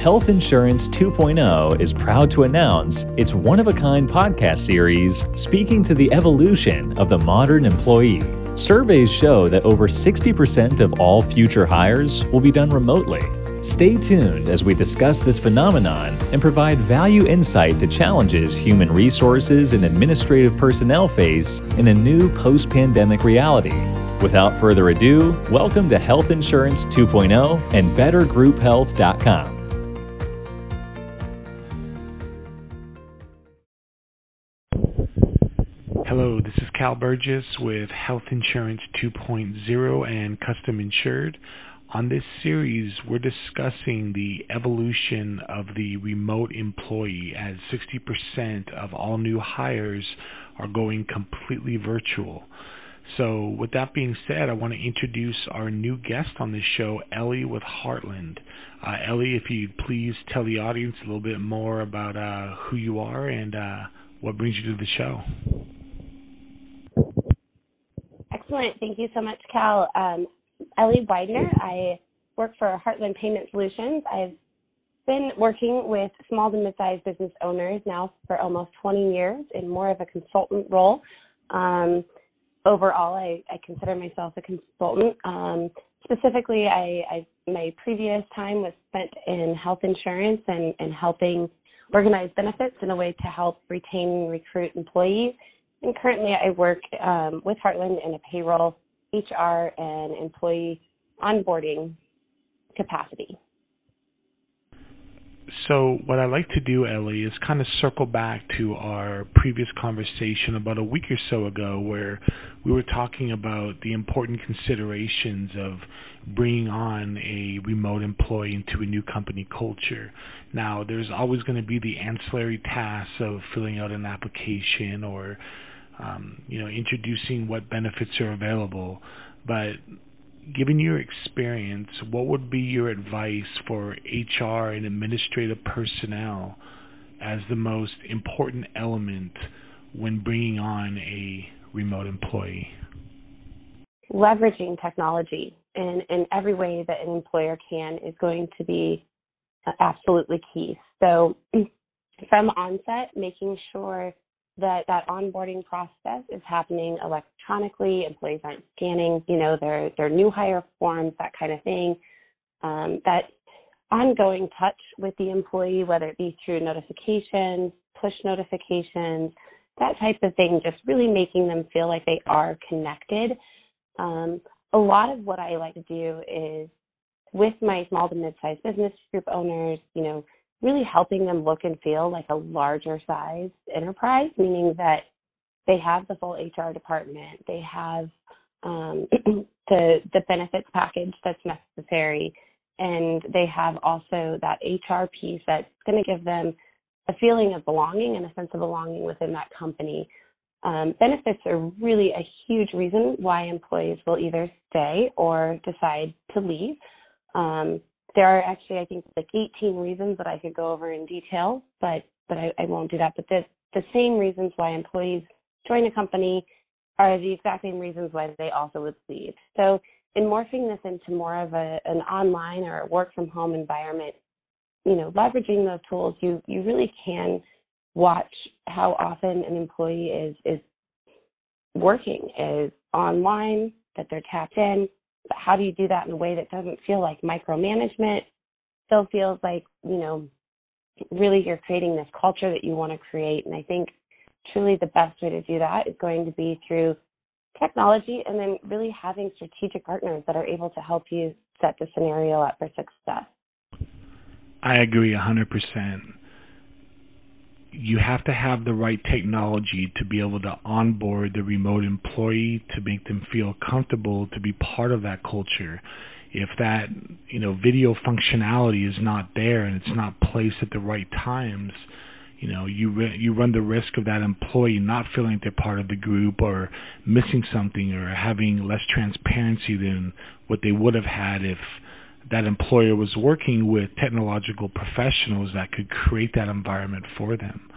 Health Insurance 2.0 is proud to announce its one of a kind podcast series speaking to the evolution of the modern employee. Surveys show that over 60% of all future hires will be done remotely. Stay tuned as we discuss this phenomenon and provide value insight to challenges human resources and administrative personnel face in a new post pandemic reality. Without further ado, welcome to Health Insurance 2.0 and BetterGroupHealth.com. Hello, this is Cal Burgess with Health Insurance 2.0 and Custom Insured. On this series, we're discussing the evolution of the remote employee as 60% of all new hires are going completely virtual. So, with that being said, I want to introduce our new guest on this show, Ellie with Heartland. Uh, Ellie, if you'd please tell the audience a little bit more about uh, who you are and uh, what brings you to the show. Excellent. Thank you so much, Cal. Um, Ellie Widener. I work for Heartland Payment Solutions. I've been working with small to mid-sized business owners now for almost 20 years in more of a consultant role. Um, overall, I, I, consider myself a consultant. Um, specifically, I, I, my previous time was spent in health insurance and, and helping organize benefits in a way to help retain and recruit employees. And currently, I work um, with Heartland in a payroll, HR, and employee onboarding capacity. So, what I like to do, Ellie, is kind of circle back to our previous conversation about a week or so ago, where we were talking about the important considerations of bringing on a remote employee into a new company culture. Now, there's always going to be the ancillary tasks of filling out an application or, um, you know, introducing what benefits are available, but given your experience, what would be your advice for HR and administrative personnel as the most important element when bringing on a remote employee? Leveraging technology in, in every way that an employer can is going to be absolutely key. So, from onset, making sure that that onboarding process is happening electronically. Employees aren't scanning, you know, their their new hire forms, that kind of thing. Um, that ongoing touch with the employee, whether it be through notifications, push notifications, that type of thing, just really making them feel like they are connected. Um, a lot of what I like to do is with my small to mid-sized business group owners, you know, really helping them look and feel like a larger size enterprise, meaning that they have the full HR department, they have um, the the benefits package that's necessary, and they have also that HR piece that's going to give them a feeling of belonging and a sense of belonging within that company. Um, benefits are really a huge reason why employees will either stay or decide to leave. Um, there are actually, I think, like 18 reasons that I could go over in detail, but but I, I won't do that. But the the same reasons why employees join a company are the exact same reasons why they also would leave. So in morphing this into more of a an online or a work from home environment, you know, leveraging those tools, you you really can watch how often an employee is is working, is online, that they're tapped in, but how do you do that in a way that doesn't feel like micromanagement, still feels like, you know, really you're creating this culture that you want to create. And I think truly the best way to do that is going to be through technology and then really having strategic partners that are able to help you set the scenario up for success. I agree 100% you have to have the right technology to be able to onboard the remote employee to make them feel comfortable to be part of that culture. If that you know video functionality is not there and it's not placed at the right times, you know you re- you run the risk of that employee not feeling they're part of the group or missing something or having less transparency than what they would have had if that employer was working with technological professionals that could create that environment for them.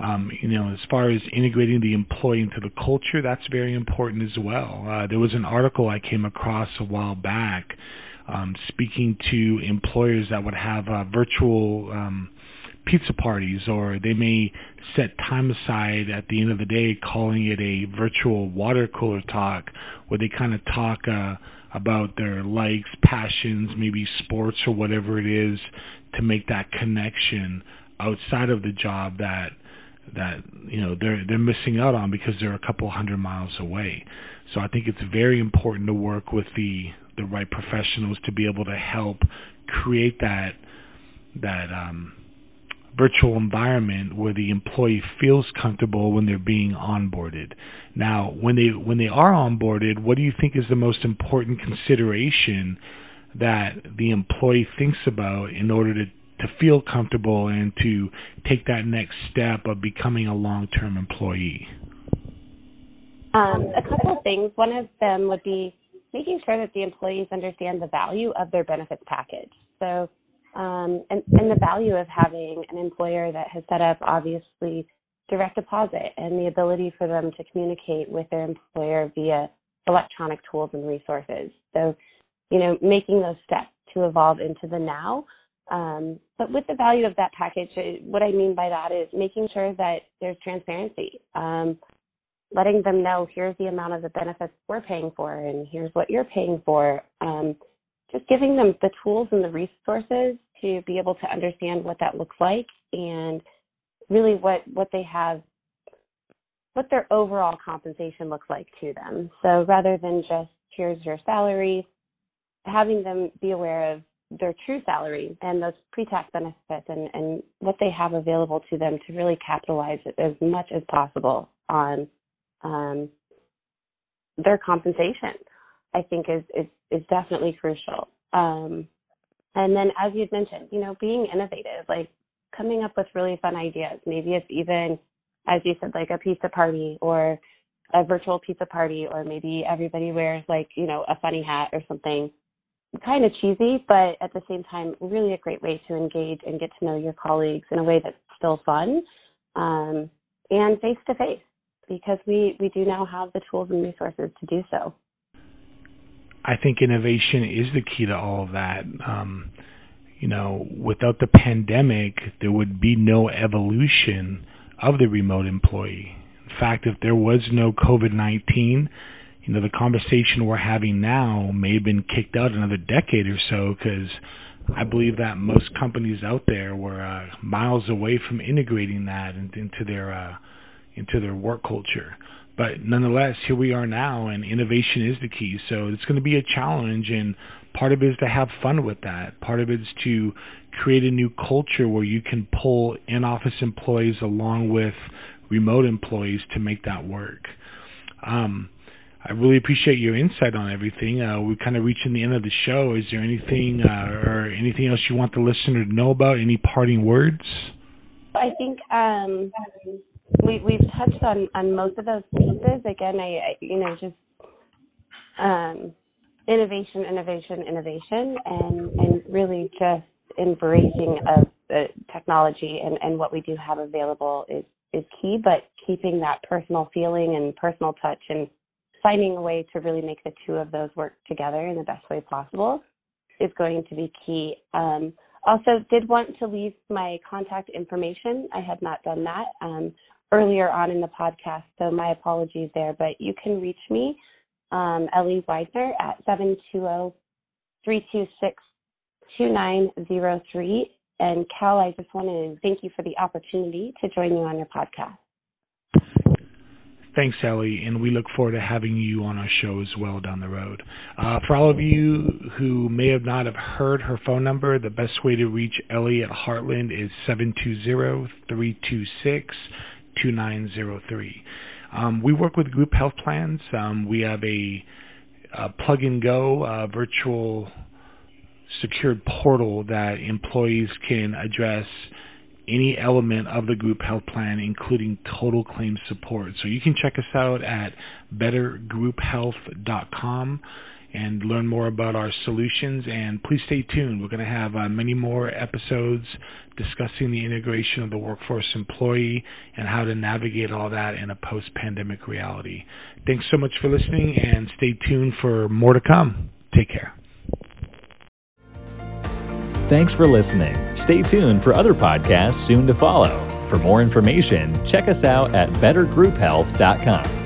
Um, you know, as far as integrating the employee into the culture, that's very important as well. Uh, there was an article I came across a while back um, speaking to employers that would have uh, virtual um, pizza parties, or they may set time aside at the end of the day, calling it a virtual water cooler talk, where they kind of talk uh, about their likes, passions, maybe sports or whatever it is, to make that connection outside of the job that that you know they're they're missing out on because they're a couple hundred miles away. So I think it's very important to work with the the right professionals to be able to help create that that um, virtual environment where the employee feels comfortable when they're being onboarded. Now, when they when they are onboarded, what do you think is the most important consideration that the employee thinks about in order to to feel comfortable and to take that next step of becoming a long-term employee? Um, a couple of things. One of them would be making sure that the employees understand the value of their benefits package. So, um, and, and the value of having an employer that has set up obviously direct deposit and the ability for them to communicate with their employer via electronic tools and resources. So, you know, making those steps to evolve into the now. Um, but with the value of that package, what I mean by that is making sure that there's transparency. Um, letting them know here's the amount of the benefits we're paying for and here's what you're paying for. Um, just giving them the tools and the resources to be able to understand what that looks like and really what, what they have, what their overall compensation looks like to them. So rather than just here's your salary, having them be aware of their true salary and those pre-tax benefits and, and what they have available to them to really capitalize as much as possible on um, their compensation, I think is is, is definitely crucial. Um, and then, as you'd mentioned, you know, being innovative, like coming up with really fun ideas. Maybe it's even, as you said, like a pizza party or a virtual pizza party, or maybe everybody wears like you know a funny hat or something. Kind of cheesy, but at the same time, really a great way to engage and get to know your colleagues in a way that's still fun um, and face to face because we, we do now have the tools and resources to do so. I think innovation is the key to all of that. Um, you know, without the pandemic, there would be no evolution of the remote employee. In fact, if there was no COVID 19, you know, the conversation we're having now may have been kicked out another decade or so because I believe that most companies out there were uh, miles away from integrating that into their uh, into their work culture. But nonetheless, here we are now, and innovation is the key. So it's going to be a challenge, and part of it is to have fun with that. Part of it is to create a new culture where you can pull in office employees along with remote employees to make that work. Um, I really appreciate your insight on everything. Uh, we're kind of reaching the end of the show. Is there anything uh, or anything else you want the listener to know about? Any parting words? I think um, we we've touched on on most of those pieces. Again, I, I you know just um, innovation, innovation, innovation, and and really just embracing of the technology and and what we do have available is is key. But keeping that personal feeling and personal touch and finding a way to really make the two of those work together in the best way possible is going to be key. Um, also, did want to leave my contact information. I had not done that. Um, earlier on in the podcast, so my apologies there. But you can reach me, um, Ellie Weidner, at 720 326 2903. And Cal, I just want to thank you for the opportunity to join you on your podcast. Thanks, Ellie, and we look forward to having you on our show as well down the road. Uh, for all of you who may have not have heard her phone number, the best way to reach Ellie at Heartland is 720 326 2903. Um, we work with group health plans. Um, we have a, a, plug and go uh, virtual secured portal that employees can address any element of the group health plan, including total claim support. So you can check us out at bettergrouphealth.com and learn more about our solutions. And please stay tuned. We're going to have uh, many more episodes discussing the integration of the workforce employee and how to navigate all that in a post pandemic reality. Thanks so much for listening and stay tuned for more to come. Take care. Thanks for listening. Stay tuned for other podcasts soon to follow. For more information, check us out at bettergrouphealth.com.